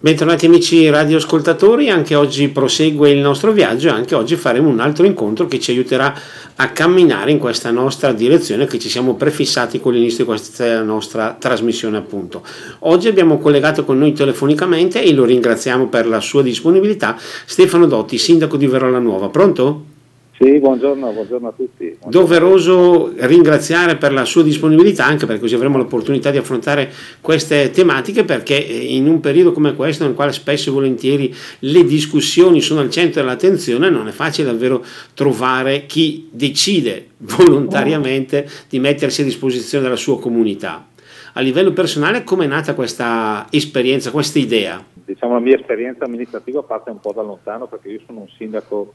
Bentornati amici radioascoltatori, anche oggi prosegue il nostro viaggio e anche oggi faremo un altro incontro che ci aiuterà a camminare in questa nostra direzione che ci siamo prefissati con l'inizio di questa nostra trasmissione appunto. Oggi abbiamo collegato con noi telefonicamente e lo ringraziamo per la sua disponibilità Stefano Dotti, sindaco di Verola Nuova. Pronto? Sì, buongiorno, buongiorno, a tutti. Buongiorno. Doveroso ringraziare per la sua disponibilità, anche perché così avremo l'opportunità di affrontare queste tematiche, perché in un periodo come questo, nel quale spesso e volentieri le discussioni sono al centro dell'attenzione, non è facile davvero trovare chi decide volontariamente di mettersi a disposizione della sua comunità. A livello personale, come è nata questa esperienza, questa idea? Diciamo la mia esperienza amministrativa parte un po' da lontano, perché io sono un sindaco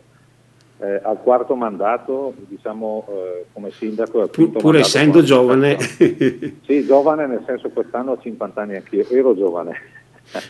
eh, al quarto mandato, diciamo eh, come sindaco. Pur, pur essendo giovane. sì, giovane nel senso quest'anno ho 50 anni anch'io, ero giovane.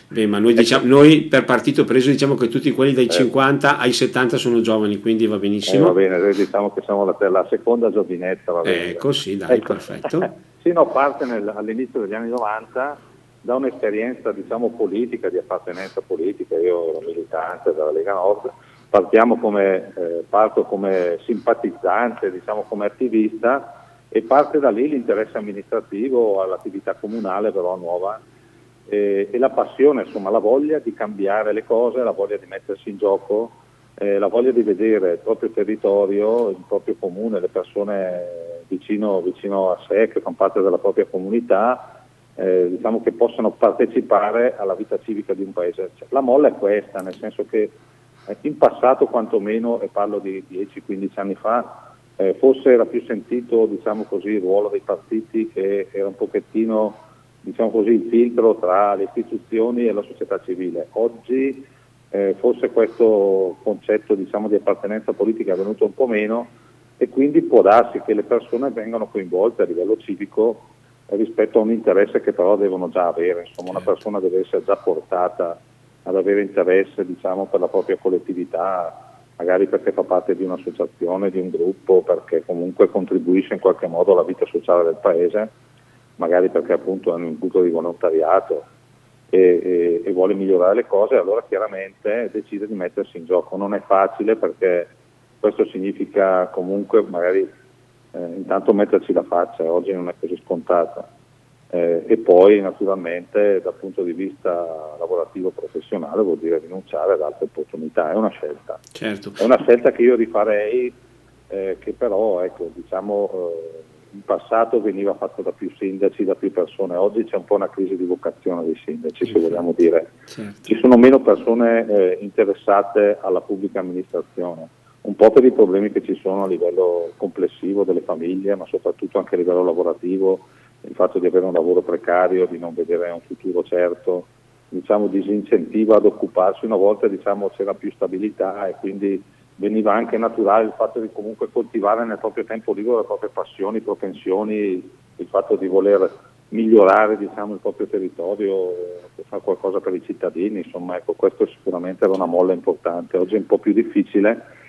Beh, ma noi, diciamo, noi, per partito preso diciamo che tutti quelli dai 50 eh. ai 70 sono giovani, quindi va benissimo. Eh, va bene, diciamo che siamo la, la seconda giovinetta. Va bene. Ecco, sì, dai, ecco. perfetto. sì, no, parte nel, all'inizio degli anni 90 da un'esperienza diciamo, politica, di appartenenza politica, io ero militante della Lega Nord, partiamo come, eh, parto come simpatizzante, diciamo come attivista e parte da lì l'interesse amministrativo all'attività comunale però nuova e, e la passione, insomma la voglia di cambiare le cose, la voglia di mettersi in gioco, eh, la voglia di vedere il proprio territorio, il proprio comune, le persone vicino, vicino a sé che fanno parte della propria comunità eh, diciamo che possano partecipare alla vita civica di un paese. Cioè, la molla è questa, nel senso che eh, in passato quantomeno, e parlo di 10-15 anni fa, eh, forse era più sentito diciamo così, il ruolo dei partiti che era un pochettino diciamo così, il filtro tra le istituzioni e la società civile. Oggi eh, forse questo concetto diciamo, di appartenenza politica è venuto un po' meno e quindi può darsi che le persone vengano coinvolte a livello civico rispetto a un interesse che però devono già avere, insomma una certo. persona deve essere già portata ad avere interesse diciamo, per la propria collettività, magari perché fa parte di un'associazione, di un gruppo, perché comunque contribuisce in qualche modo alla vita sociale del paese, magari perché appunto è un imputo di volontariato e, e, e, vuole migliorare le cose, allora chiaramente decide di mettersi in gioco. Non è facile perché questo significa comunque magari eh, intanto metterci la faccia, oggi non è così scontata eh, e poi naturalmente dal punto di vista lavorativo professionale vuol dire rinunciare ad altre opportunità, è una scelta. Certo. È una scelta che io rifarei, eh, che però ecco, diciamo, eh, in passato veniva fatta da più sindaci, da più persone, oggi c'è un po' una crisi di vocazione dei sindaci, se vogliamo dire. Certo. Ci sono meno persone eh, interessate alla pubblica amministrazione un po' per i problemi che ci sono a livello complessivo delle famiglie, ma soprattutto anche a livello lavorativo, il fatto di avere un lavoro precario, di non vedere un futuro certo, diciamo, disincentiva ad occuparsi, una volta diciamo, c'era più stabilità e quindi veniva anche naturale il fatto di comunque coltivare nel proprio tempo libero le proprie passioni, propensioni, il fatto di voler migliorare diciamo, il proprio territorio, fare qualcosa per i cittadini, insomma ecco, questo sicuramente era una molla importante, oggi è un po' più difficile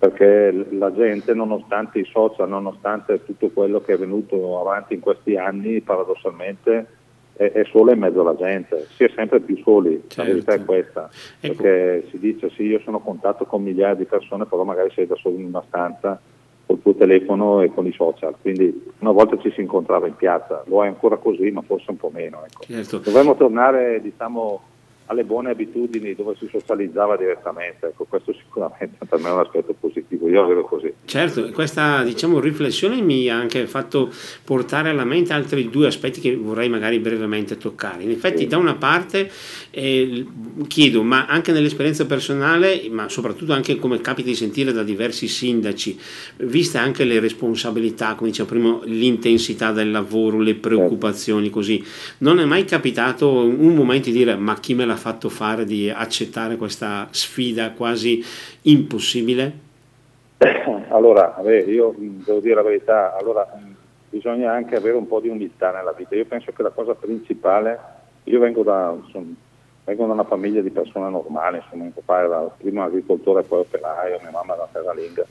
perché la gente, nonostante i social, nonostante tutto quello che è venuto avanti in questi anni, paradossalmente è, è sola in mezzo alla gente, si è sempre più soli, certo. la verità è questa, ecco. perché si dice sì, io sono a contatto con migliaia di persone, però magari sei da solo in una stanza col tuo telefono e con i social, quindi una volta ci si incontrava in piazza, lo è ancora così, ma forse un po' meno. Ecco. Certo. Dovremmo tornare, diciamo, alle buone abitudini dove si socializzava direttamente. Ecco, questo sicuramente per me è un aspetto positivo, io lo vedo così. Certo, questa diciamo, riflessione mi ha anche fatto portare alla mente altri due aspetti che vorrei magari brevemente toccare. In effetti, sì. da una parte eh, chiedo, ma anche nell'esperienza personale, ma soprattutto anche come capita di sentire da diversi sindaci, viste anche le responsabilità, come dicevo prima, l'intensità del lavoro, le preoccupazioni, certo. così, non è mai capitato un momento di dire ma chi me l'ha fatto fare di accettare questa sfida quasi impossibile? Allora, vabbè, io devo dire la verità, allora, bisogna anche avere un po' di umiltà nella vita. Io penso che la cosa principale, io vengo da, insomma, vengo da una famiglia di persone normali, insomma, mio papà era prima agricoltore, poi operaio, mia mamma era terralinga.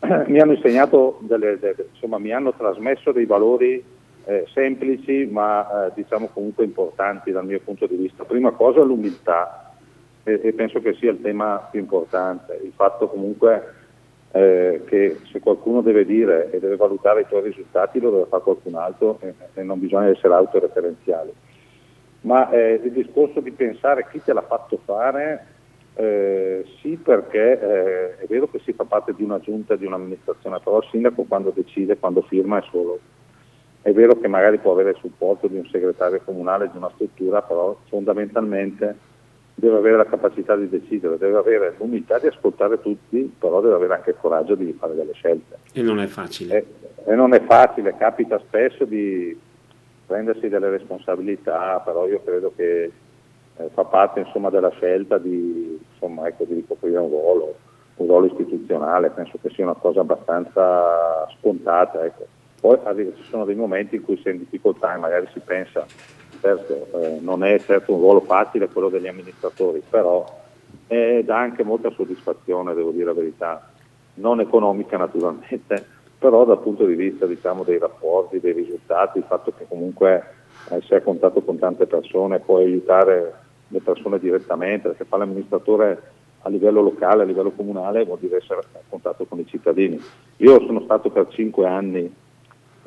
Mi hanno insegnato, delle, delle, insomma, mi hanno trasmesso dei valori eh, semplici ma eh, diciamo comunque importanti dal mio punto di vista. Prima cosa l'umiltà e, e penso che sia il tema più importante, il fatto comunque eh, che se qualcuno deve dire e deve valutare i tuoi risultati lo deve fare qualcun altro e, e non bisogna essere autoreferenziali. Ma eh, il discorso di pensare chi te l'ha fatto fare, eh, sì perché eh, è vero che si fa parte di una giunta, di un'amministrazione, però il sindaco quando decide, quando firma è solo. È vero che magari può avere il supporto di un segretario comunale, di una struttura, però fondamentalmente deve avere la capacità di decidere, deve avere l'umiltà di ascoltare tutti, però deve avere anche il coraggio di fare delle scelte. E non è facile. E, e non è facile, capita spesso di prendersi delle responsabilità, però io credo che eh, fa parte insomma, della scelta di, insomma, ecco, di ricoprire un ruolo, un ruolo istituzionale, penso che sia una cosa abbastanza scontata. Ecco. Poi ci sono dei momenti in cui si è in difficoltà e magari si pensa certo eh, non è certo un ruolo facile quello degli amministratori, però eh, dà anche molta soddisfazione, devo dire la verità, non economica naturalmente, però dal punto di vista diciamo, dei rapporti, dei risultati, il fatto che comunque eh, si è a contatto con tante persone, puoi aiutare le persone direttamente, perché fare l'amministratore a livello locale, a livello comunale vuol dire essere a contatto con i cittadini. Io sono stato per cinque anni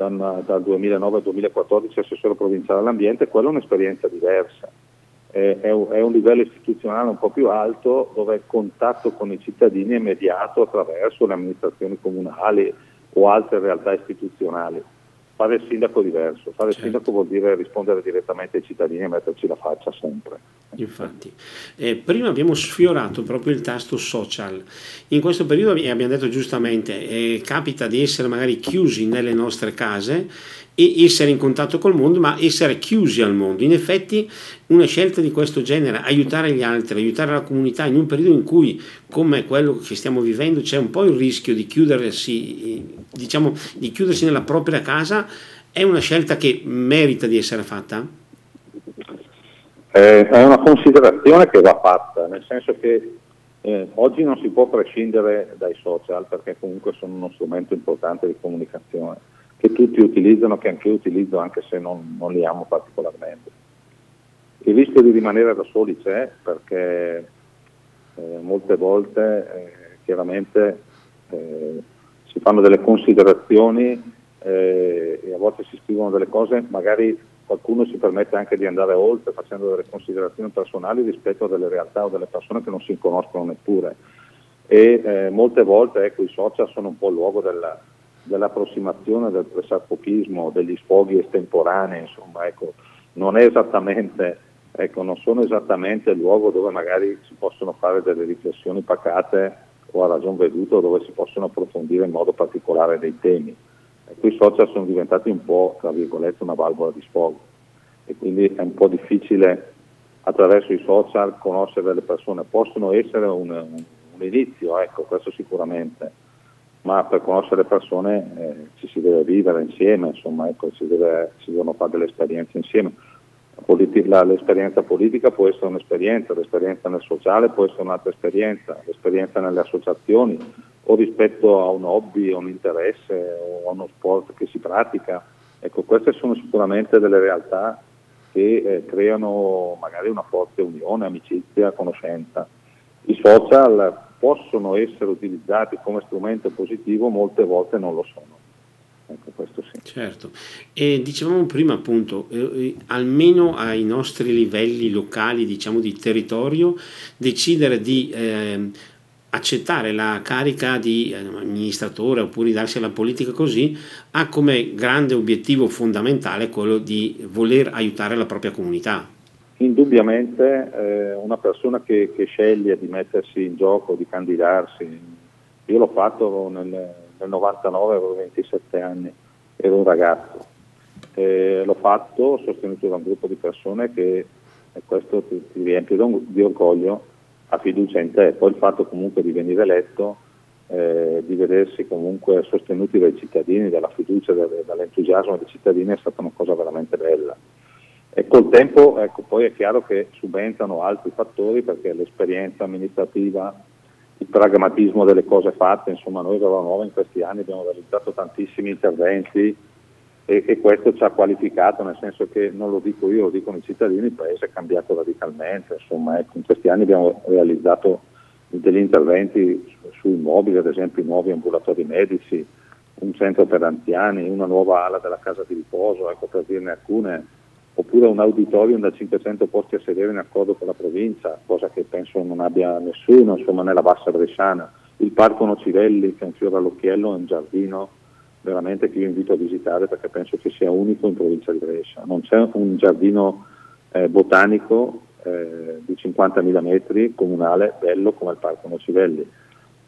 dal, dal 2009 al 2014 assessore provinciale all'ambiente, quella è un'esperienza diversa. È, è, è un livello istituzionale un po' più alto dove il contatto con i cittadini è mediato attraverso le amministrazioni comunali o altre realtà istituzionali fare il sindaco diverso, fare certo. il sindaco vuol dire rispondere direttamente ai cittadini e metterci la faccia sempre. Infatti, eh, prima abbiamo sfiorato proprio il tasto social, in questo periodo abbiamo detto giustamente, eh, capita di essere magari chiusi nelle nostre case e essere in contatto col mondo, ma essere chiusi al mondo. In effetti una scelta di questo genere, aiutare gli altri, aiutare la comunità in un periodo in cui, come quello che stiamo vivendo, c'è un po' il rischio di chiudersi, diciamo, di chiudersi nella propria casa, è una scelta che merita di essere fatta? Eh, è una considerazione che va fatta, nel senso che eh, oggi non si può prescindere dai social perché comunque sono uno strumento importante di comunicazione che tutti utilizzano, che anche io utilizzo anche se non, non li amo particolarmente. Il rischio di rimanere da soli c'è perché eh, molte volte eh, chiaramente eh, si fanno delle considerazioni eh, e a volte si scrivono delle cose, magari qualcuno si permette anche di andare oltre facendo delle considerazioni personali rispetto a delle realtà o delle persone che non si conoscono neppure. E eh, molte volte ecco, i social sono un po' il luogo della, dell'approssimazione del pressappochismo, degli sfoghi estemporanei, insomma, ecco, non, ecco, non sono esattamente il luogo dove magari si possono fare delle riflessioni pacate o a ragion veduto dove si possono approfondire in modo particolare dei temi. Ecco, I social sono diventati un po', tra virgolette, una valvola di sfogo e quindi è un po' difficile attraverso i social conoscere le persone. Possono essere un, un inizio, ecco, questo sicuramente, ma per conoscere le persone eh, ci si deve vivere insieme, insomma, ecco, si, deve, si, devono fare delle esperienze insieme. Politi- la, l'esperienza politica può essere un'esperienza, l'esperienza nel sociale può essere un'altra esperienza, l'esperienza nelle associazioni o rispetto a un hobby, a un interesse o a uno sport che si pratica. Ecco, queste sono sicuramente delle realtà che eh, creano magari una forte unione, amicizia, conoscenza. I social possono essere utilizzati come strumento positivo, molte volte non lo sono. Ecco, questo sì. Certo, e dicevamo prima appunto, eh, eh, almeno ai nostri livelli locali, diciamo di territorio, decidere di eh, accettare la carica di eh, amministratore oppure darsi alla politica così, ha come grande obiettivo fondamentale quello di voler aiutare la propria comunità. Indubbiamente eh, una persona che, che, sceglie di mettersi in gioco, di candidarsi, io l'ho fatto nel, nel 99, avevo 27 anni, ero un ragazzo, eh, l'ho fatto sostenuto da un gruppo di persone che e questo ti, ti riempie di orgoglio, ha fiducia in te, poi il fatto comunque di venire eletto, eh, di vedersi comunque sostenuti dai cittadini, dalla fiducia, dall'entusiasmo dei cittadini è stata una cosa veramente bella. E col tempo ecco, poi è chiaro che subentrano altri fattori perché l'esperienza amministrativa, il pragmatismo delle cose fatte, insomma noi Roma Nuova in questi anni abbiamo realizzato tantissimi interventi e, e, questo ci ha qualificato, nel senso che non lo dico io, lo dicono i cittadini, il paese è cambiato radicalmente, insomma ecco, in questi anni abbiamo realizzato degli interventi su immobili, ad esempio nuovi ambulatori medici, un centro per anziani, una nuova ala della casa di riposo, ecco, per dirne alcune, oppure un auditorium da 500 posti a sedere in accordo con la provincia, cosa che penso non abbia nessuno insomma, nella bassa bresciana. Il parco Nocivelli, che è un fiore all'occhiello, è un giardino veramente che io invito a visitare perché penso che sia unico in provincia di Brescia. Non c'è un giardino eh, botanico eh, di 50.000 metri comunale bello come il parco Nocivelli.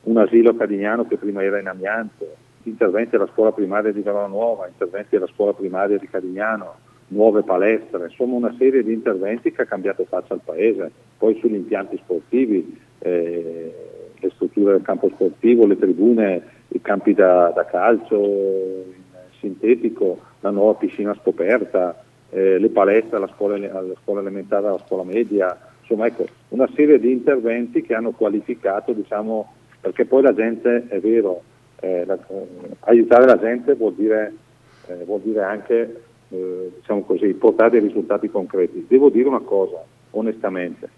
Un asilo cadignano che prima era in amianto, interventi alla scuola primaria di Verona Nuova, interventi alla scuola primaria di Cadignano, nuove palestre, insomma una serie di interventi che ha cambiato faccia al paese. Poi sugli impianti sportivi, eh, le strutture del campo sportivo, le tribune, i campi da, da calcio sintetico, la nuova piscina scoperta, eh, le palestre alla scuola, alla scuola elementare, alla scuola media, insomma ecco, una serie di interventi che hanno qualificato, diciamo, perché poi la gente, è vero, eh, la, eh, aiutare la gente vuol dire, eh, vuol dire anche, eh, diciamo così, portare dei risultati concreti. Devo dire una cosa, onestamente,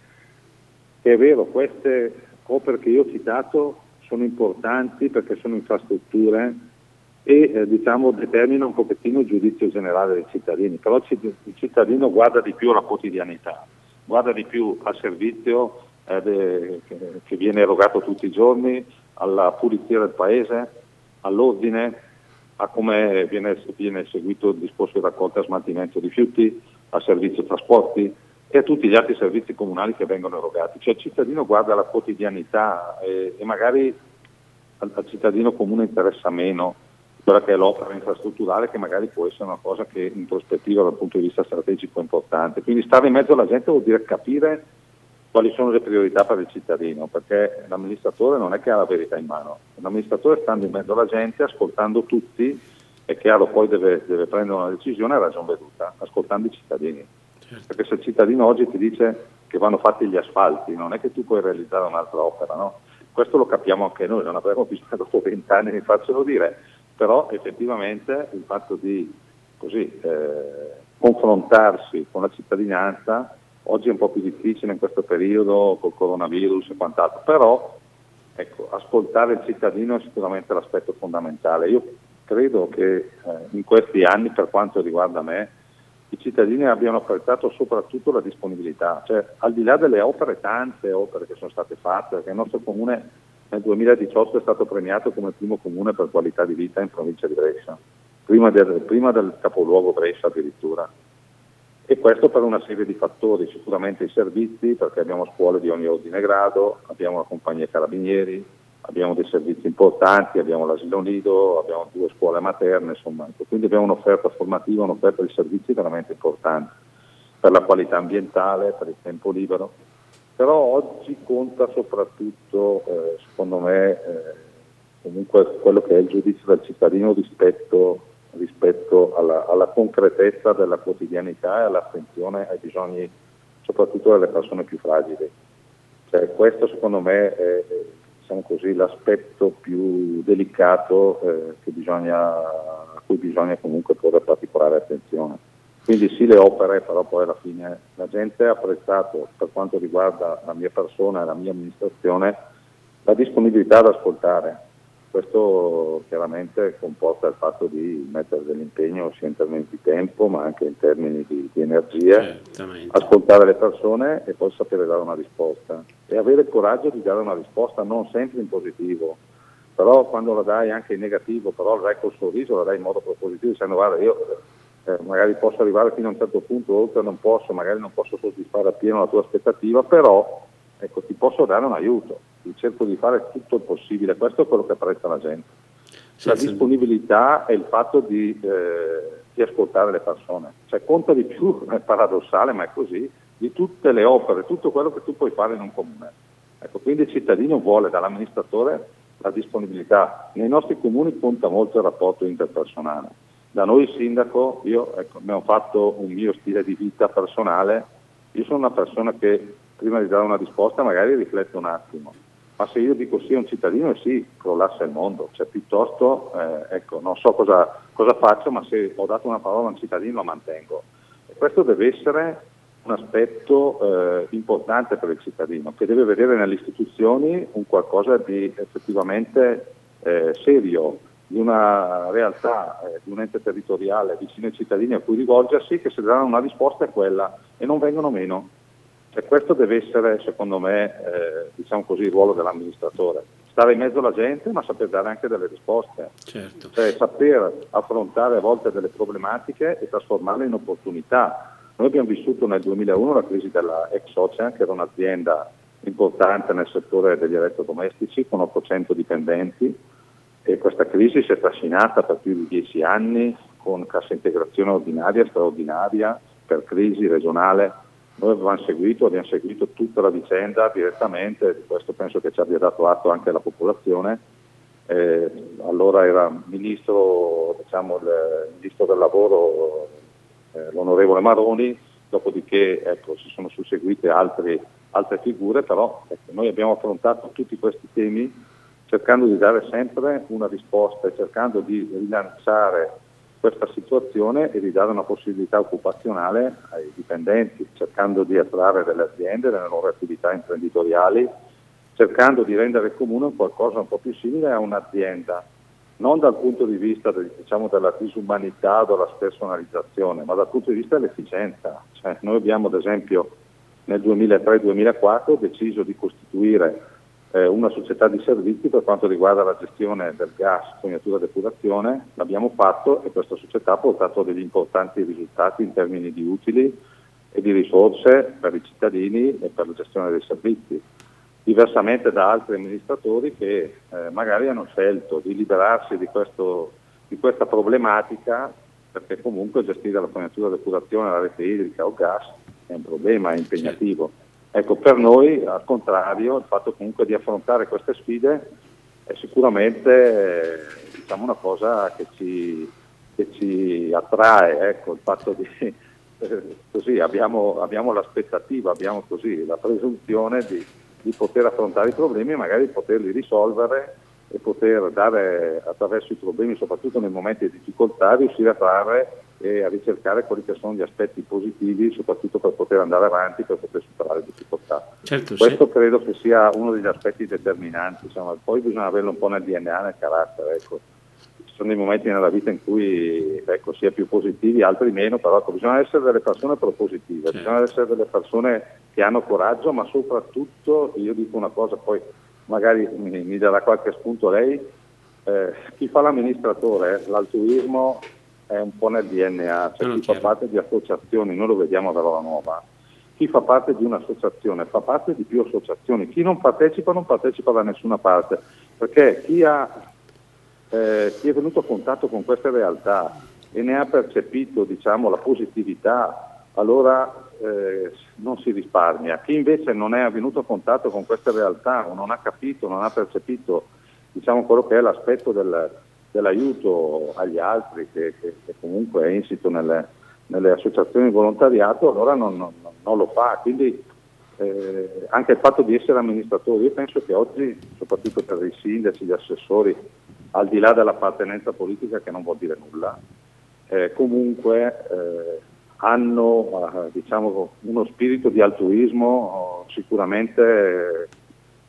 è vero, queste opere che io ho citato sono importanti perché sono infrastrutture e eh, diciamo, determinano un pochettino il giudizio generale dei cittadini, però il cittadino guarda di più alla quotidianità, guarda di più al servizio eh, de, che viene erogato tutti i giorni, alla pulizia del paese, all'ordine, a come viene, viene eseguito il discorso di raccolta e smaltimento rifiuti, al servizio trasporti e a tutti gli altri servizi comunali che vengono erogati. Cioè il cittadino guarda la quotidianità e, e magari al, al, cittadino comune interessa meno quella che è l'opera infrastrutturale che magari può essere una cosa che in prospettiva dal punto di vista strategico è importante. Quindi stare in mezzo alla gente vuol dire capire quali sono le priorità per il cittadino, perché l'amministratore non è che ha la verità in mano, l'amministratore stando in mezzo alla gente, ascoltando tutti, è chiaro poi deve, deve prendere una decisione a ragion veduta, ascoltando i cittadini. Certo. Perché se il cittadino oggi ti dice che vanno fatti gli asfalti, non è che tu puoi realizzare un'altra opera, no? Questo lo capiamo anche noi, non avremo bisogno dopo vent'anni di farcelo dire, però effettivamente il fatto di così, eh, confrontarsi con la cittadinanza oggi è un po' più difficile in questo periodo col coronavirus e quant'altro, però ecco, ascoltare il cittadino è sicuramente l'aspetto fondamentale. Io credo che eh, in questi anni, per quanto riguarda me, i cittadini abbiano apprezzato soprattutto la disponibilità, cioè al di là delle opere, tante opere che sono state fatte, perché il nostro comune nel 2018 è stato premiato come primo comune per qualità di vita in provincia di Brescia, prima del, prima del capoluogo Brescia addirittura. E questo per una serie di fattori, sicuramente i servizi, perché abbiamo scuole di ogni ordine grado, abbiamo la compagnia carabinieri, abbiamo dei servizi importanti, abbiamo l'asilo nido, abbiamo due scuole materne, insomma, ecco, quindi abbiamo un'offerta formativa, un'offerta di servizi veramente importante per la qualità ambientale, per il tempo libero, però oggi conta soprattutto, eh, secondo me, eh, comunque quello che è il giudizio del cittadino rispetto, rispetto alla, alla, concretezza della quotidianità e all'attenzione ai bisogni soprattutto delle persone più fragili. Cioè, questo secondo me è, diciamo così, l'aspetto più delicato eh, bisogna, a cui bisogna comunque porre particolare attenzione. Quindi sì le opere, però poi alla fine la gente ha apprezzato per quanto riguarda la mia persona e la mia amministrazione la disponibilità ad ascoltare. Questo chiaramente comporta il fatto di mettere dell'impegno sia in termini di tempo ma anche in termini di, di energie, ascoltare le persone e poi sapere dare una risposta. E avere il coraggio di dare una risposta non sempre in positivo, però quando la dai anche in negativo, però la dai col sorriso, la dai in modo propositivo dicendo guarda io eh, magari posso arrivare fino a un certo punto, oltre non posso, magari non posso soddisfare appieno la tua aspettativa, però ecco, ti posso dare un aiuto cerco di fare tutto il possibile, questo è quello che apprezza la gente. Sì, la sì. disponibilità e il fatto di, eh, di, ascoltare le persone, cioè conta di più, è paradossale ma è così, di tutte le opere, tutto quello che tu puoi fare in un comune. Ecco, quindi il cittadino vuole dall'amministratore la disponibilità. Nei nostri comuni conta molto il rapporto interpersonale. Da noi sindaco, io ecco, abbiamo fatto un mio stile di vita personale, io sono una persona che prima di dare una risposta magari riflette un attimo ma se io dico sì a un cittadino sì, crollasse il mondo, cioè piuttosto, eh, ecco, non so cosa, cosa, faccio, ma se ho dato una parola a un cittadino la mantengo. E questo deve essere un aspetto eh, importante per il cittadino, che deve vedere nelle istituzioni un qualcosa di effettivamente eh, serio, di una realtà, eh, di un ente territoriale vicino ai cittadini a cui rivolgersi, che se daranno una risposta è quella e non vengono meno. E questo deve essere, secondo me, eh, diciamo così, il ruolo dell'amministratore. Stare in mezzo alla gente, ma saper dare anche delle risposte. Certo. Cioè saper affrontare a volte delle problematiche e trasformarle in opportunità. Noi abbiamo vissuto nel 2001 la crisi della ex Ocean, che era un'azienda importante nel settore degli elettrodomestici, con 800 dipendenti, e questa crisi si è trascinata per più di dieci anni con cassa integrazione ordinaria, straordinaria, per crisi regionale. Noi avevamo seguito, abbiamo seguito tutta la vicenda direttamente, di questo penso che ci abbia dato atto anche la popolazione. Eh, allora era ministro, diciamo, il ministro del lavoro, eh, l'onorevole Maroni, dopodiché ecco, si sono susseguite altri, altre figure, però ecco, noi abbiamo affrontato tutti questi temi cercando di dare sempre una risposta e cercando di rilanciare questa situazione e di dare una possibilità occupazionale ai dipendenti, cercando di attrarre delle aziende nelle nuove attività imprenditoriali, cercando di rendere comune qualcosa un po' più simile a un'azienda, non dal punto di vista diciamo, della disumanità o della spersonalizzazione, ma dal punto di vista dell'efficienza. Cioè, noi abbiamo ad esempio nel 2003-2004 deciso di costituire eh, una società di servizi per quanto riguarda la gestione del gas, fognatura e depurazione, l'abbiamo fatto e questa società ha portato degli importanti risultati in termini di utili e di risorse per i cittadini e per la gestione dei servizi. Diversamente da altri amministratori che eh, magari hanno scelto di liberarsi di, questo, di questa problematica perché comunque gestire la fognatura e depurazione, la rete idrica o gas è un problema, è impegnativo. Ecco, per noi, al contrario, il fatto comunque di affrontare queste sfide è sicuramente diciamo, una cosa che ci, che ci attrae, ecco, il fatto di eh, così abbiamo, abbiamo, l'aspettativa, abbiamo così la presunzione di, di, poter affrontare i problemi e magari poterli risolvere e poter dare attraverso i problemi, soprattutto nei momenti di difficoltà, riuscire a trarre e a ricercare quelli che sono gli aspetti positivi, soprattutto per poter andare avanti, per poter superare le difficoltà. Certo, Questo sì. credo che sia uno degli aspetti determinanti, insomma. poi bisogna averlo un po' nel DNA, nel carattere. Ecco. Ci sono dei momenti nella vita in cui ecco, si è più positivi, altri meno, però ecco, bisogna essere delle persone propositive, certo. bisogna essere delle persone che hanno coraggio, ma soprattutto, io dico una cosa, poi magari mi, mi darà qualche spunto lei, eh, chi fa l'amministratore, l'altruismo è un po' nel DNA, cioè chi fa parte di associazioni, noi lo vediamo a Verona Nuova, chi fa parte di un'associazione fa parte di più associazioni, chi non partecipa non partecipa da nessuna parte, perché chi, ha, eh, chi è venuto a contatto con queste realtà e ne ha percepito diciamo, la positività, allora eh, non si risparmia. Chi invece non è venuto a contatto con queste realtà o non ha capito, non ha percepito diciamo, quello che è l'aspetto del, dell'aiuto agli altri che, che, che comunque è insito nelle, nelle, associazioni di volontariato, allora non, non, non lo fa. Quindi eh, anche il fatto di essere amministratori, io penso che oggi, soprattutto per i sindaci, gli assessori, al di là dell'appartenenza politica che non vuol dire nulla, eh, comunque eh, hanno eh, diciamo, uno spirito di altruismo sicuramente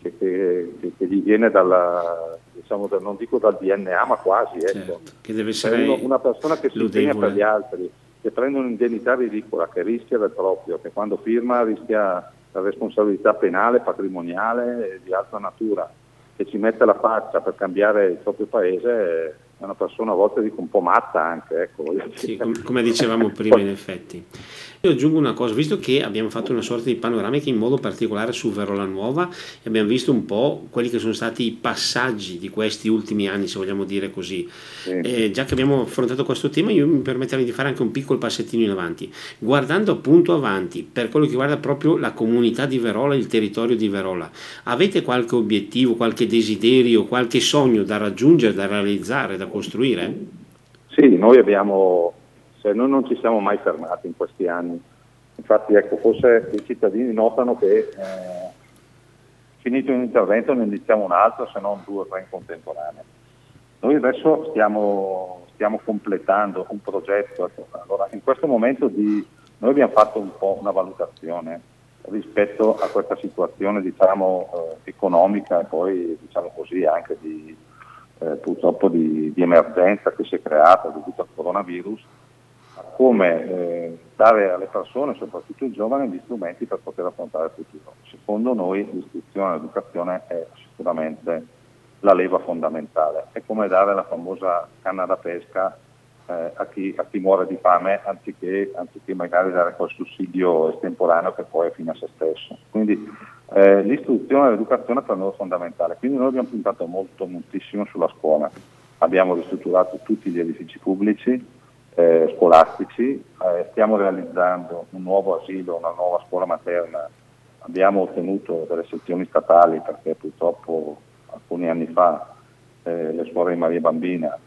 che, che, che, gli viene dalla, diciamo, non dico dal DNA, ma quasi. Ecco. Certo, che deve essere uno, una persona che si impegna per gli altri, che prende un'indennità ridicola, che rischia del proprio, che quando firma rischia la responsabilità penale, patrimoniale e di altra natura, che ci mette la faccia per cambiare il proprio paese, è una persona a volte dico un po' matta anche. Ecco, sì, come dicevamo prima in effetti. Io aggiungo una cosa, visto che abbiamo fatto una sorta di panoramica in modo particolare su Verola Nuova e abbiamo visto un po' quelli che sono stati i passaggi di questi ultimi anni, se vogliamo dire così, sì. eh, già che abbiamo affrontato questo tema io mi permetterei di fare anche un piccolo passettino in avanti, guardando appunto avanti per quello che riguarda proprio la comunità di Verola, il territorio di Verola, avete qualche obiettivo, qualche desiderio, qualche sogno da raggiungere, da realizzare, da costruire? Sì, noi abbiamo cioè, noi non ci siamo mai fermati in questi anni. Infatti ecco, forse i cittadini notano che eh, finito un intervento ne iniziamo un altro, se non due o tre in contemporanea. Noi adesso stiamo, stiamo completando un progetto, allora, in questo momento di, noi abbiamo fatto un po' una valutazione rispetto a questa situazione diciamo, eh, economica e poi diciamo così, anche di, eh, purtroppo di, di, emergenza che si è creata dovuta al coronavirus, come eh, dare alle persone, soprattutto ai giovani, gli strumenti per poter affrontare il futuro. Secondo noi l'istruzione e l'educazione è sicuramente la leva fondamentale, è come dare la famosa canna da pesca eh, a, chi, a, chi, muore di fame anziché, anziché, magari dare quel sussidio estemporaneo che poi è fine a se stesso. Quindi eh, l'istruzione e l'educazione per noi è fondamentale, quindi noi abbiamo puntato molto, moltissimo sulla scuola, abbiamo ristrutturato tutti gli edifici pubblici, eh, scolastici, eh, stiamo realizzando un nuovo asilo, una nuova scuola materna, abbiamo ottenuto delle sezioni statali perché purtroppo alcuni anni fa eh, le suore di Maria Bambina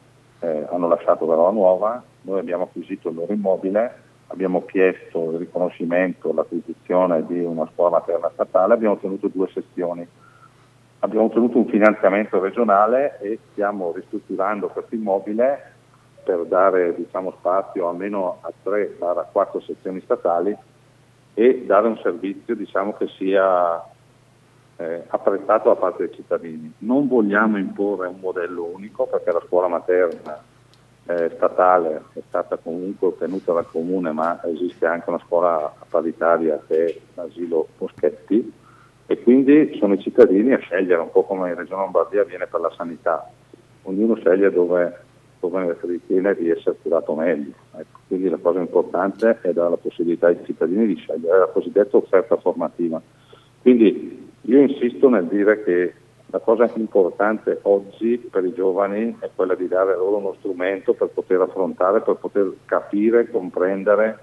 eh, hanno lasciato Verona Nuova, noi abbiamo acquisito il loro immobile, abbiamo chiesto il riconoscimento, l'acquisizione di una scuola materna statale, abbiamo ottenuto due sezioni. Abbiamo ottenuto un finanziamento regionale e stiamo ristrutturando questo immobile per dare diciamo, spazio almeno a 3-4 sezioni statali e dare un servizio diciamo, che sia eh, apprezzato da parte dei cittadini. Non vogliamo imporre un modello unico perché la scuola materna eh, statale è stata comunque ottenuta dal comune, ma esiste anche una scuola paritaria che è l'asilo Boschetti e quindi sono i cittadini a scegliere un po' come in Regione Lombardia avviene per la sanità. Ognuno sceglie dove, dove ritiene di essere curato meglio. Ecco, quindi la cosa importante è dare la possibilità ai cittadini di scegliere la cosiddetta offerta formativa. Quindi io insisto nel dire che la cosa importante oggi per i giovani è quella di dare loro uno strumento per poter affrontare, per poter capire, comprendere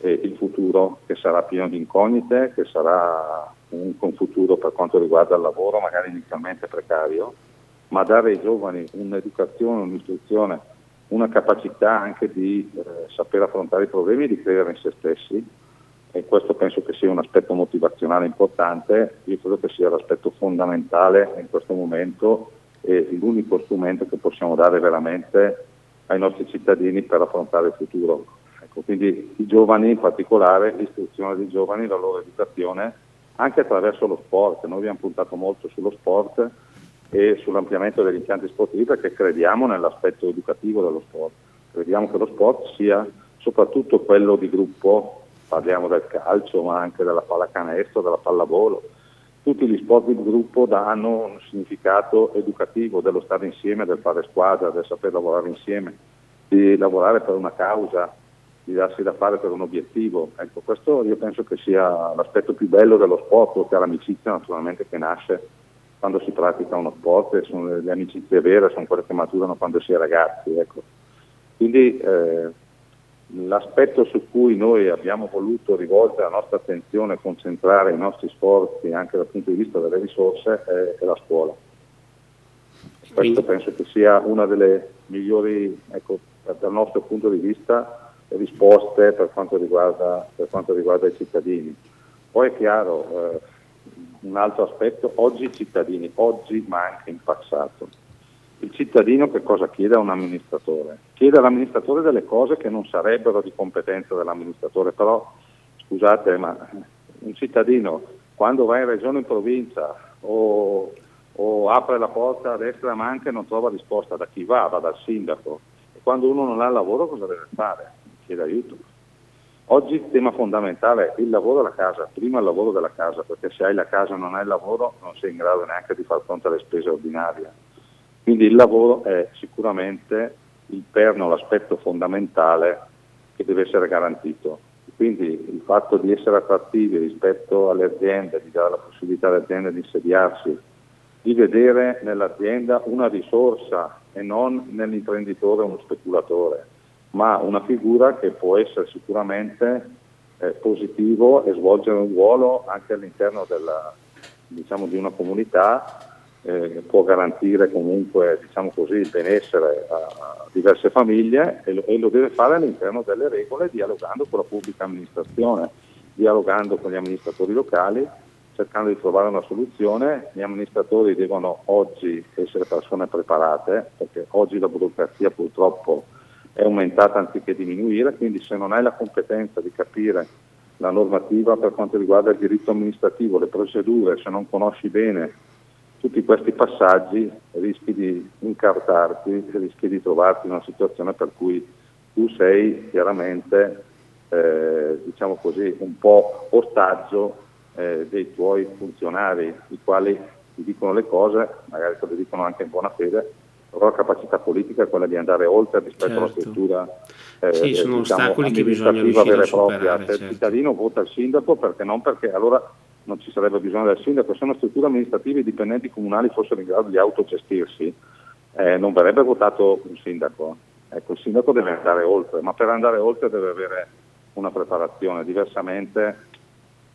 eh, il futuro che sarà pieno di incognite, che sarà comunque un futuro per quanto riguarda il lavoro, magari inizialmente precario, ma dare ai giovani un'educazione, un'istruzione, una capacità anche di eh, saper affrontare i problemi e di credere in se stessi. E questo penso che sia un aspetto motivazionale importante, io credo che sia l'aspetto fondamentale in questo momento e l'unico strumento che possiamo dare veramente ai nostri cittadini per affrontare il futuro. Ecco, quindi i giovani in particolare, l'istruzione dei giovani, la loro educazione, anche attraverso lo sport, noi abbiamo puntato molto sullo sport e sull'ampliamento degli impianti sportivi perché crediamo nell'aspetto educativo dello sport, crediamo che lo sport sia soprattutto quello di gruppo parliamo del calcio ma anche della pallacanestro, della pallavolo. Tutti gli sport di gruppo danno un significato educativo dello stare insieme, del fare squadra, del saper lavorare insieme, di lavorare per una causa, di darsi da fare per un obiettivo. Ecco, questo io penso che sia l'aspetto più bello dello sport, oltre all'amicizia naturalmente che nasce quando si pratica uno sport sono le amicizie vere, sono quelle che maturano quando si è ragazzi. Ecco. Quindi eh, L'aspetto su cui noi abbiamo voluto rivolgere la nostra attenzione concentrare i nostri sforzi anche dal punto di vista delle risorse è, è la scuola. Questo penso che sia una delle migliori, ecco, dal nostro punto di vista, risposte per quanto riguarda, per quanto riguarda i cittadini. Poi è chiaro, eh, un altro aspetto, oggi i cittadini, oggi ma anche in passato, il cittadino che cosa chiede a un amministratore? Chiede all'amministratore delle cose che non sarebbero di competenza dell'amministratore, però scusate, ma un cittadino quando va in regione o in provincia o, o apre la porta a destra ma anche non trova risposta da chi va, va dal sindaco. E quando uno non ha lavoro cosa deve fare? Chiede aiuto. Oggi il tema fondamentale è il lavoro della casa, prima il lavoro della casa, perché se hai la casa e non hai il lavoro non sei in grado neanche di far fronte alle spese ordinarie. Quindi il lavoro è sicuramente il perno, l'aspetto fondamentale che deve essere garantito. Quindi il fatto di essere attrattivi rispetto alle aziende, di dare la possibilità alle aziende di insediarsi, di vedere nell'azienda una risorsa e non nell'imprenditore uno speculatore, ma una figura che può essere sicuramente eh, positivo e svolgere un ruolo anche all'interno della, diciamo, di una comunità eh, può garantire comunque diciamo così, il benessere a, diverse famiglie e lo, e lo, deve fare all'interno delle regole dialogando con la pubblica amministrazione, dialogando con gli amministratori locali, cercando di trovare una soluzione, gli amministratori devono oggi essere persone preparate, perché oggi la burocrazia purtroppo è aumentata anziché diminuire, quindi se non hai la competenza di capire la normativa per quanto riguarda il diritto amministrativo, le procedure, se non conosci bene tutti questi passaggi rischi di incartarti, rischi di trovarti in una situazione per cui tu sei chiaramente eh, diciamo così, un po' ostaggio eh, dei tuoi funzionari, i quali ti dicono le cose, magari te le dicono anche in buona fede, la capacità politica è quella di andare oltre rispetto certo. alla struttura eh, sì, sono diciamo, ostacoli che bisogna riuscire vera e propria. Certo. Il cittadino vota il sindaco perché non perché allora non ci sarebbe bisogno del sindaco, se una struttura amministrativa e i dipendenti comunali fossero in grado di autogestirsi, eh, non verrebbe votato un sindaco. Ecco, il sindaco deve andare oltre, ma per andare oltre deve avere una preparazione, diversamente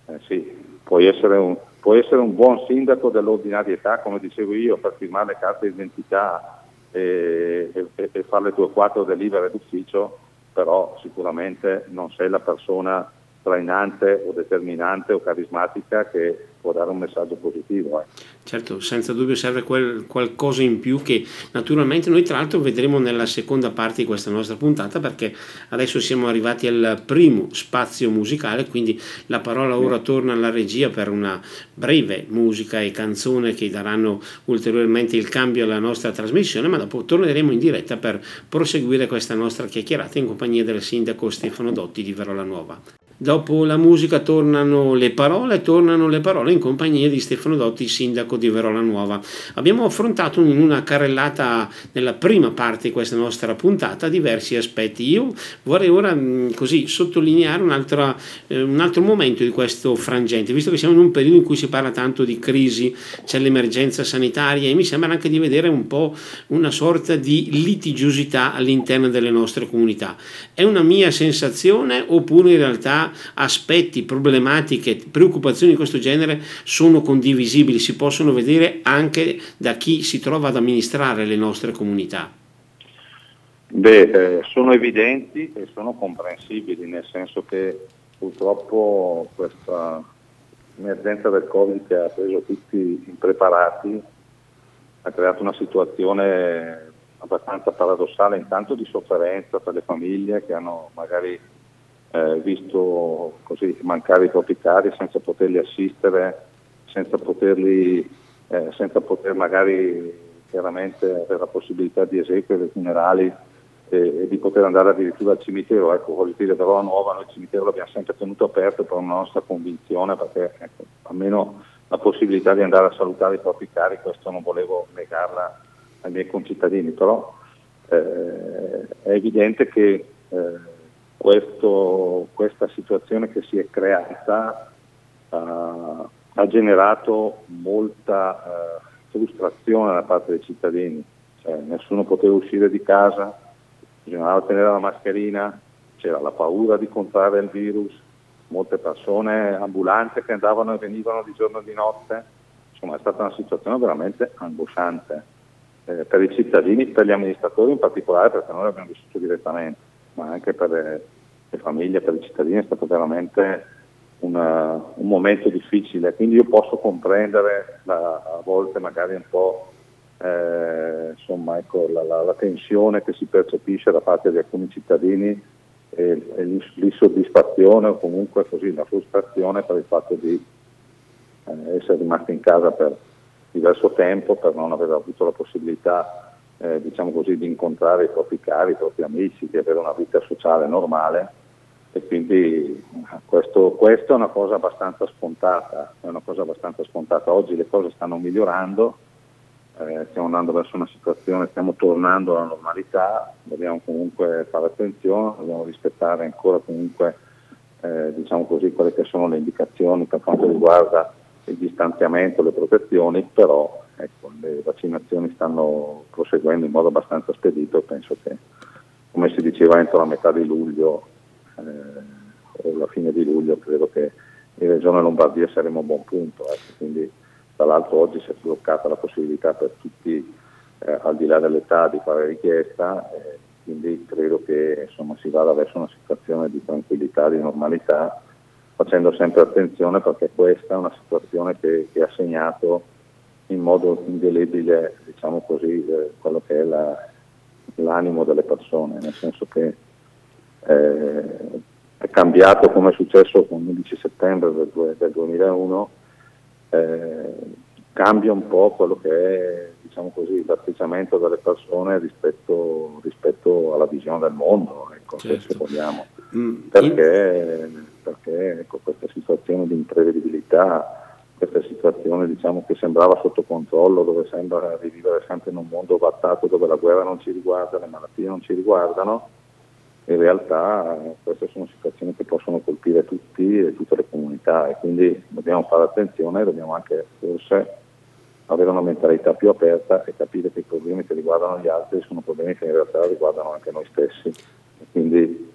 eh, sì, puoi essere, un, puoi essere un buon sindaco dell'ordinarietà, come dicevo io, per firmare le carte di identità e, e, e fare le tue quattro delibere d'ufficio, però sicuramente non sei la persona trainante o determinante o carismatica che può dare un messaggio positivo. Eh. Certo, senza dubbio serve quel qualcosa in più che naturalmente noi tra l'altro vedremo nella seconda parte di questa nostra puntata perché adesso siamo arrivati al primo spazio musicale, quindi la parola ora torna alla regia per una breve musica e canzone che daranno ulteriormente il cambio alla nostra trasmissione, ma dopo torneremo in diretta per proseguire questa nostra chiacchierata in compagnia del sindaco Stefano Dotti di Verola Nuova. Dopo la musica tornano le parole, tornano le parole in compagnia di Stefano Dotti, sindaco di Verola Nuova. Abbiamo affrontato in una carrellata nella prima parte di questa nostra puntata diversi aspetti. Io vorrei ora mm, così sottolineare un altro, eh, un altro momento di questo frangente, visto che siamo in un periodo in cui si parla tanto di crisi, c'è l'emergenza sanitaria e mi sembra anche di vedere un po' una sorta di litigiosità all'interno delle nostre comunità. È una mia sensazione oppure in realtà aspetti, problematiche, preoccupazioni di questo genere sono condivisibili, si possono vedere anche da chi si trova ad amministrare le nostre comunità? Beh, eh, sono evidenti e sono comprensibili, nel senso che purtroppo questa emergenza del Covid che ha preso tutti impreparati ha creato una situazione abbastanza paradossale, intanto di sofferenza per le famiglie che hanno magari eh, visto così mancare i propri cari senza poterli assistere, senza poterli, eh, senza poter magari chiaramente avere la possibilità di eseguire i funerali e, e, di poter andare addirittura al cimitero. Ecco, voglio dire, però a Nuova noi il cimitero l'abbiamo sempre tenuto aperto per una nostra convinzione, perché ecco, almeno la possibilità di andare a salutare i propri cari, questo non volevo negarla ai miei concittadini, però eh, è evidente che eh, questo, questa situazione che si è creata uh, ha generato molta uh, frustrazione da parte dei cittadini, cioè, nessuno poteva uscire di casa, bisognava tenere la mascherina, c'era la paura di contrarre il virus, molte persone ambulante che andavano e venivano di giorno e di notte, insomma è stata una situazione veramente angosciante eh, per i cittadini, per gli amministratori in particolare perché noi l'abbiamo vissuto direttamente ma anche per le, le famiglie, per i cittadini è stato veramente una, un momento difficile, quindi io posso comprendere la, a volte magari un po' eh, insomma, ecco, la, la, la, tensione che si percepisce da parte di alcuni cittadini e, e l'insoddisfazione o comunque così la frustrazione per il fatto di eh, essere rimasti in casa per diverso tempo, per non aver avuto la possibilità eh, diciamo così, di incontrare i propri cari, i propri amici, di avere una vita sociale normale e quindi questo, questo, è una cosa abbastanza scontata, è una cosa abbastanza scontata. Oggi le cose stanno migliorando, eh, stiamo andando verso una situazione, stiamo tornando alla normalità, dobbiamo comunque fare attenzione, dobbiamo rispettare ancora comunque eh, diciamo così, quelle che sono le indicazioni per quanto riguarda il distanziamento, le protezioni, però ecco, le vaccinazioni stanno proseguendo in modo abbastanza spedito, penso che come si diceva entro la metà di luglio eh, o la fine di luglio credo che in Regione Lombardia saremo a buon punto, ecco, quindi tra l'altro oggi si è bloccata la possibilità per tutti eh, al di là dell'età di fare richiesta, eh, quindi credo che insomma, si vada verso una situazione di tranquillità, di normalità facendo sempre attenzione perché questa è una situazione che, che ha segnato in modo indelebile diciamo così, eh, quello che è la, l'animo delle persone, nel senso che eh, è cambiato come è successo con l'11 settembre del, del 2001, eh, cambia un po' quello che è diciamo così, l'atteggiamento delle persone rispetto, rispetto, alla visione del mondo, ecco, certo. se vogliamo. Mm. Perché, perché ecco, questa situazione di imprevedibilità questa situazione diciamo, che sembrava sotto controllo, dove sembra di vivere sempre in un mondo battato dove la guerra non ci riguarda, le malattie non ci riguardano, in realtà queste sono situazioni che possono colpire tutti e tutte le comunità e quindi dobbiamo fare attenzione, dobbiamo anche forse avere una mentalità più aperta e capire che i problemi che riguardano gli altri sono problemi che in realtà riguardano anche noi stessi. Quindi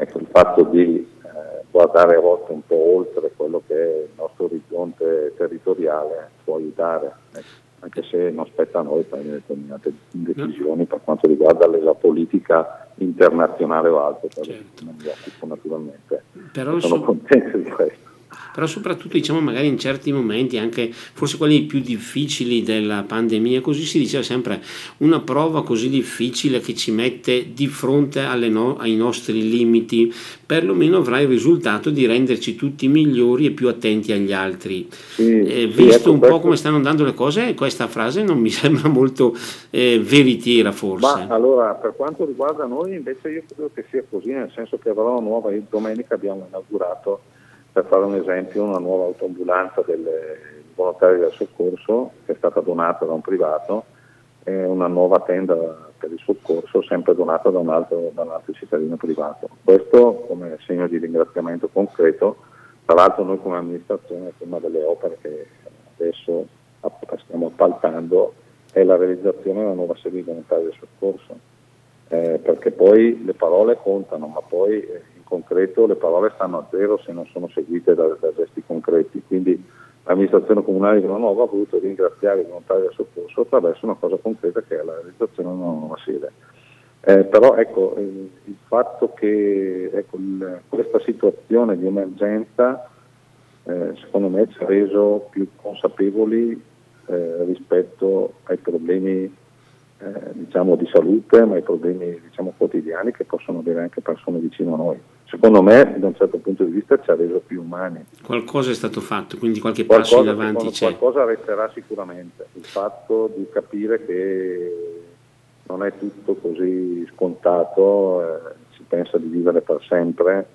ecco, il fatto di eh, guardare a volte un po' oltre quello che è il nostro orizzonte territoriale può aiutare, ecco, anche se non spetta a noi prendere determinate decisioni per quanto riguarda la politica internazionale o altro, per certo. non mi occupo naturalmente. Però sono so... contento di questo però soprattutto diciamo magari in certi momenti, anche forse quelli più difficili della pandemia, così si diceva sempre, una prova così difficile che ci mette di fronte no, ai nostri limiti, perlomeno avrà il risultato di renderci tutti migliori e più attenti agli altri. Sì, eh, visto ecco, un questo... po' come stanno andando le cose, questa frase non mi sembra molto eh, veritiera forse. Ma allora, per quanto riguarda noi, invece io credo che sia così, nel senso che avrò una nuova, domenica abbiamo inaugurato per fare un esempio, una nuova autoambulanza del volontari del soccorso che è stata donata da un privato e una nuova tenda per il soccorso sempre donata da un altro, da un altro cittadino privato. Questo come segno di ringraziamento concreto, tra l'altro noi come amministrazione una delle opere che adesso stiamo appaltando è la realizzazione una nuova sede di volontari del soccorso, eh, perché poi le parole contano, ma poi eh, concreto le parole stanno a zero se non sono seguite da, da gesti concreti. Quindi l'amministrazione comunale di Nuova ha voluto ringraziare i volontari del soccorso attraverso una cosa concreta che è la realizzazione di una nuova sede. Eh, però ecco, il, il fatto che ecco, il, questa situazione di emergenza eh, secondo me ci ha reso più consapevoli eh, rispetto ai problemi eh, diciamo, di salute, ma i problemi diciamo, quotidiani che possono avere anche persone vicino a noi. Secondo me, da un certo punto di vista, ci ha reso più umani. Qualcosa è stato fatto, quindi qualche qualcosa, passo in avanti c'è. Qualcosa resterà sicuramente. Il fatto di capire che non è tutto così scontato, eh, si pensa di vivere per sempre,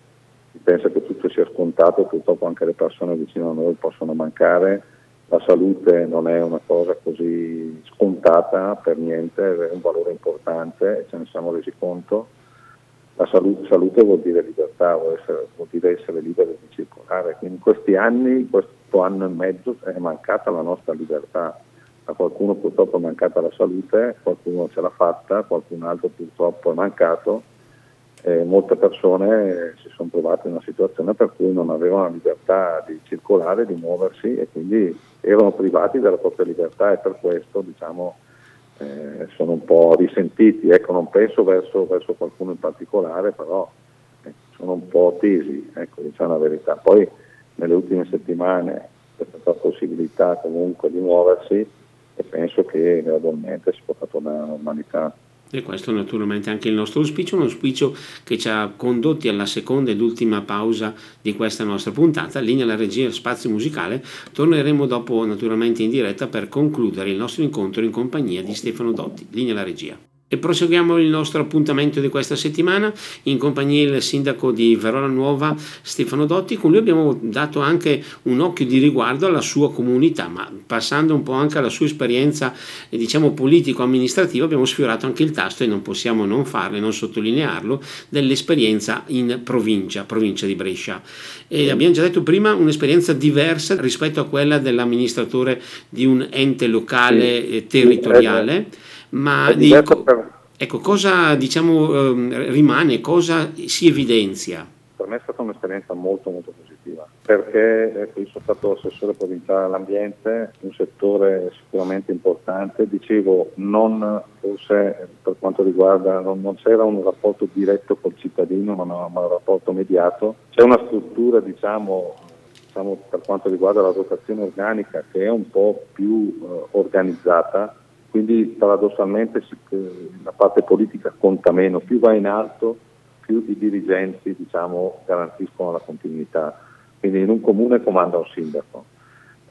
si pensa che tutto sia scontato, purtroppo anche le persone vicino a noi possono mancare la salute non è una cosa così scontata per niente, è un valore importante e ce ne siamo resi conto. La salute, salute vuol dire libertà, vuol, essere, vuol, dire essere liberi di circolare. Quindi in questi anni, questo anno e mezzo è mancata la nostra libertà. A qualcuno purtroppo è mancata la salute, qualcuno ce l'ha fatta, qualcun altro purtroppo è mancato eh, molte persone si sono trovate in una situazione per cui non avevano la libertà di circolare, di muoversi e quindi erano privati della propria libertà e per questo diciamo, eh, sono un po' risentiti. Ecco, non penso verso, verso qualcuno in particolare, però eh, sono un po' tesi, ecco, diciamo la verità. Poi nelle ultime settimane c'è stata la possibilità comunque di muoversi e penso che gradualmente si potrà tornare alla normalità. E questo naturalmente anche il nostro auspicio, un auspicio che ci ha condotti alla seconda ed ultima pausa di questa nostra puntata, linea alla regia spazio musicale. Torneremo dopo naturalmente in diretta per concludere il nostro incontro in compagnia di Stefano Dotti, linea alla regia. E proseguiamo il nostro appuntamento di questa settimana in compagnia del sindaco di Verona Nuova Stefano Dotti. Con lui abbiamo dato anche un occhio di riguardo alla sua comunità, ma passando un po' anche alla sua esperienza eh, diciamo politico-amministrativa abbiamo sfiorato anche il tasto e non possiamo non farlo e non sottolinearlo dell'esperienza in provincia, provincia di Brescia. E abbiamo già detto prima un'esperienza diversa rispetto a quella dell'amministratore di un ente locale eh, territoriale ma dico, per... ecco, cosa diciamo, ehm, rimane, cosa si evidenzia? Per me è stata un'esperienza molto molto positiva perché ecco, io sono stato assessore provinciale all'ambiente, un settore sicuramente importante, dicevo non forse per quanto riguarda, non, non c'era un rapporto diretto col cittadino, ma, no, ma un rapporto mediato, c'è una struttura diciamo diciamo, per quanto riguarda la dotazione organica che è un po' più eh, organizzata, quindi paradossalmente la parte politica conta meno, più va in alto più i dirigenti diciamo, garantiscono la continuità. Quindi in un comune comanda un sindaco,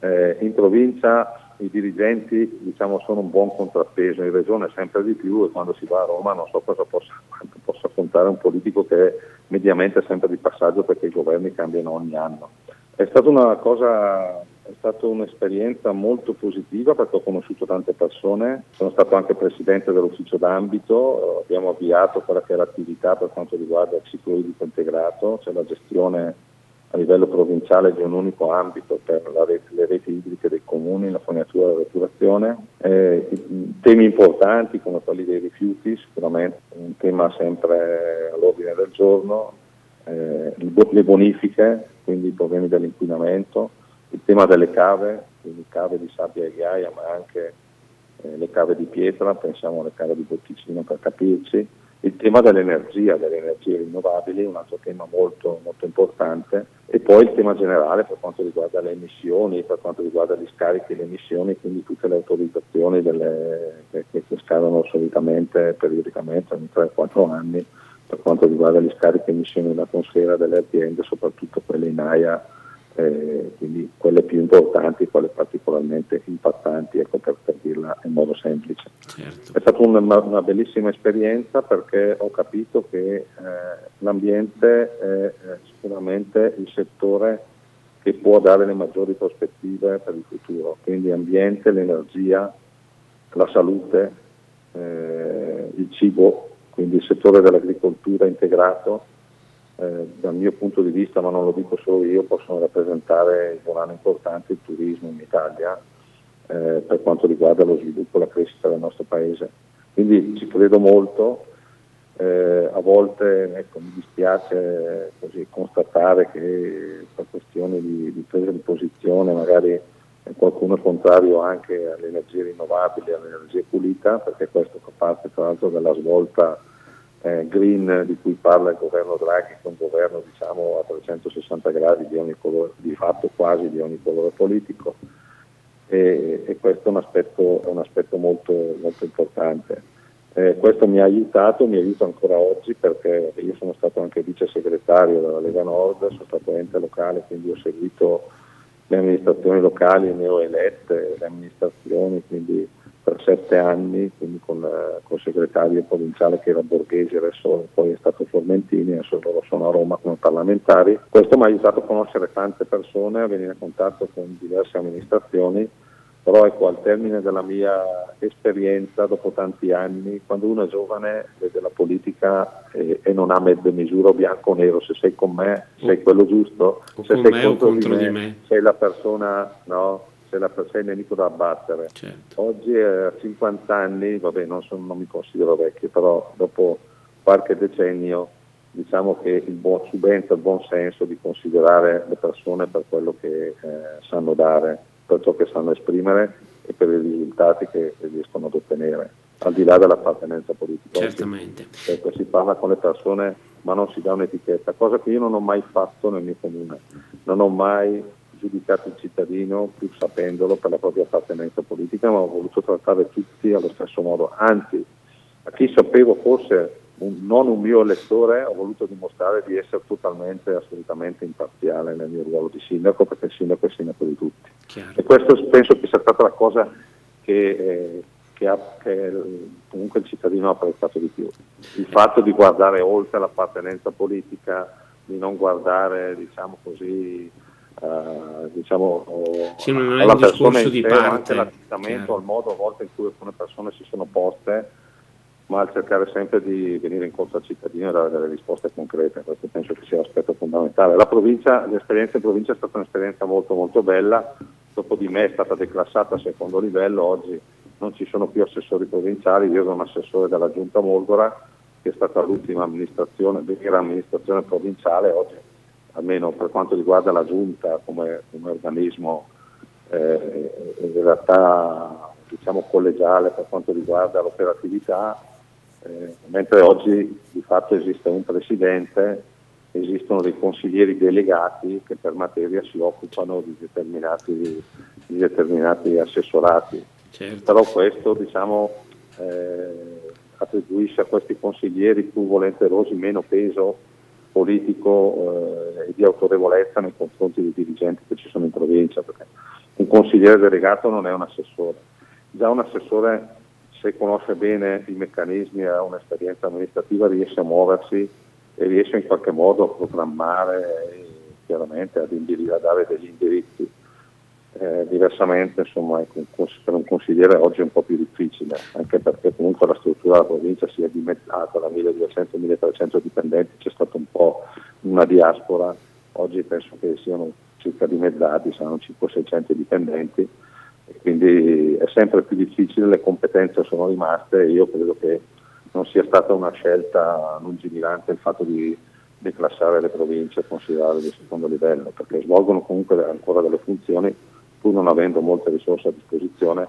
eh, in provincia i dirigenti diciamo, sono un buon contrappeso, in regione sempre di più e quando si va a Roma non so cosa possa, quanto possa contare un politico che è mediamente sempre di passaggio perché i governi cambiano ogni anno. È stata una cosa è stata un'esperienza molto positiva perché ho conosciuto tante persone, sono stato anche presidente dell'ufficio d'ambito, abbiamo avviato quella che è l'attività per quanto riguarda il ciclo idrico integrato, cioè la gestione a livello provinciale di un unico ambito per rete, le reti idriche dei comuni, la fognatura la depurazione. Eh, temi importanti come quelli dei rifiuti, sicuramente un tema sempre all'ordine del giorno, eh, le bonifiche, quindi i problemi dell'inquinamento, il tema delle cave, quindi cave di sabbia e ghiaia, ma anche eh, le cave di pietra, pensiamo alle cave di Botticino per capirci, il tema dell'energia, delle energie rinnovabili, un altro tema molto, molto, importante, e poi il tema generale per quanto riguarda le emissioni, per quanto riguarda gli scarichi e le emissioni, quindi tutte le autorizzazioni delle, che, che, scadono solitamente, periodicamente, ogni 3-4 anni, per quanto riguarda gli scarichi e emissioni nell'atmosfera delle aziende, soprattutto quelle in AIA, eh, quindi quelle più importanti, quelle particolarmente impattanti, ecco, per, per dirla in modo semplice. Certo. È stata una, una, bellissima esperienza perché ho capito che eh, l'ambiente è sicuramente il settore che può dare le maggiori prospettive per il futuro, quindi ambiente, l'energia, la salute, eh, il cibo, quindi il settore dell'agricoltura integrato eh, dal mio punto di vista, ma non lo dico solo io, possono rappresentare un anno importante il turismo in Italia eh, per quanto riguarda lo sviluppo e la crescita del nostro paese. Quindi ci credo molto, eh, a volte ecco, mi dispiace così, constatare che per questioni di, di, presa di posizione magari qualcuno è contrario anche alle energie rinnovabili, all'energia pulita, perché questo fa parte tra l'altro della svolta eh, green di cui parla il governo Draghi, che è un governo diciamo, a 360 gradi di, colore, di fatto quasi di ogni colore politico e, e questo è un aspetto, è un aspetto molto, molto, importante. Eh, questo mi ha aiutato, mi aiuta ancora oggi perché io sono stato anche vice segretario della Lega Nord, sono stato ente locale, quindi ho seguito le amministrazioni locali neoelette, le amministrazioni, quindi per sette anni, quindi con, eh, il segretario provinciale che era Borghesi, adesso poi è stato Formentini, adesso loro sono a Roma come parlamentari. Questo mi ha aiutato a conoscere tante persone, a venire in contatto con diverse amministrazioni, però ecco al termine della mia esperienza, dopo tanti anni, quando uno è giovane vede la politica e, e non ha mezze misure bianco o nero, se sei con me sei quello giusto, se sei contro, contro di, me, di me sei la persona no, sei, la, sei il nemico da abbattere. Certo. Oggi a 50 anni, vabbè non, sono, non mi considero vecchio, però dopo qualche decennio diciamo che il buon, subentra il buon senso di considerare le persone per quello che eh, sanno dare, per ciò che sanno esprimere e per i risultati che, che riescono ad ottenere, al di là dell'appartenenza politica. Certamente. Perché si parla con le persone ma non si dà un'etichetta, cosa che io non ho mai fatto nel mio comune. Non ho mai giudicato il cittadino pur sapendolo per la propria appartenenza politica, ma ho voluto trattare tutti allo stesso modo. Anzi, a chi sapevo fosse un, non un mio elettore, ho voluto dimostrare di essere totalmente, assolutamente imparziale nel mio ruolo di sindaco, perché il sindaco è il sindaco di tutti. Chiaro. E questo penso che sia stata la cosa che, eh, che, ha, che, comunque il cittadino ha apprezzato di più. Il fatto di guardare oltre l'appartenenza politica, di non guardare, diciamo così, Uh, diciamo, sì, non è un discorso di parte anche l'atteggiamento, al modo a volte in cui alcune persone si sono poste ma al cercare sempre di venire incontro al cittadino e dare delle risposte concrete, questo penso che sia l'aspetto fondamentale. La provincia, l'esperienza in provincia è stata un'esperienza molto molto bella, dopo di me è stata declassata a secondo livello, oggi non ci sono più assessori provinciali, io sono un assessore della Giunta Molgora, che è stata l'ultima amministrazione, vera amministrazione provinciale, oggi almeno per quanto riguarda la giunta come, come organismo eh, in realtà diciamo, collegiale per quanto riguarda l'operatività, eh, mentre oggi di fatto esiste un presidente, esistono dei consiglieri delegati che per materia si occupano di determinati, di determinati assessorati. Certo. Però questo diciamo, eh, attribuisce a questi consiglieri più volenterosi meno peso politico eh, e di autorevolezza nei confronti dei dirigenti che ci sono in provincia, perché un consigliere delegato non è un assessore. Già un assessore, se conosce bene i meccanismi e ha un'esperienza amministrativa, riesce a muoversi e riesce in qualche modo a programmare e chiaramente ad a dare degli indirizzi. Eh, diversamente insomma, per un consigliere oggi è un po' più difficile, anche perché comunque la struttura della provincia si è dimezzata da 1200-1300 dipendenti, c'è stata un po' una diaspora, oggi penso che siano circa dimezzati, saranno 500-600 dipendenti. E quindi è sempre più difficile, le competenze sono rimaste e io credo che non sia stata una scelta lungimirante il fatto di declassare le province e considerarle di secondo livello, perché svolgono comunque ancora delle funzioni pur non avendo molte risorse a disposizione,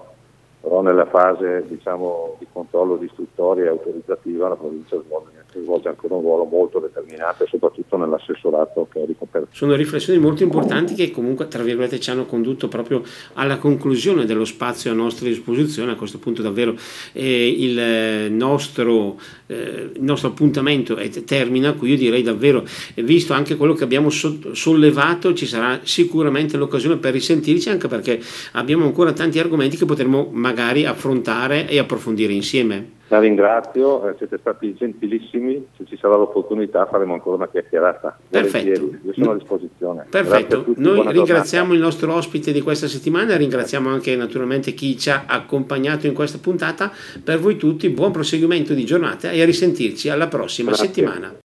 però nella fase diciamo, di controllo di istruttoria e autorizzativa la provincia svolge, svolge, ancora un ruolo molto determinante, soprattutto nell'assessorato che è ricoperto. Sono riflessioni molto importanti che comunque tra virgolette ci hanno condotto proprio alla conclusione dello spazio a nostra disposizione, a questo punto davvero eh, il, nostro, eh, il nostro appuntamento è, termina qui, io direi davvero, visto anche quello che abbiamo sollevato, ci sarà sicuramente l'occasione per risentirci anche perché abbiamo ancora tanti argomenti che potremo magari affrontare e approfondire insieme. La ringrazio, eh, siete stati gentilissimi, se ci sarà l'opportunità faremo ancora una chiacchierata. Perfetto. Io sono a disposizione. Perfetto, tutti, noi ringraziamo giornata. il nostro ospite di questa settimana e ringraziamo anche naturalmente chi ci ha accompagnato in questa puntata. Per voi tutti buon proseguimento di giornata e a risentirci alla prossima Grazie. settimana.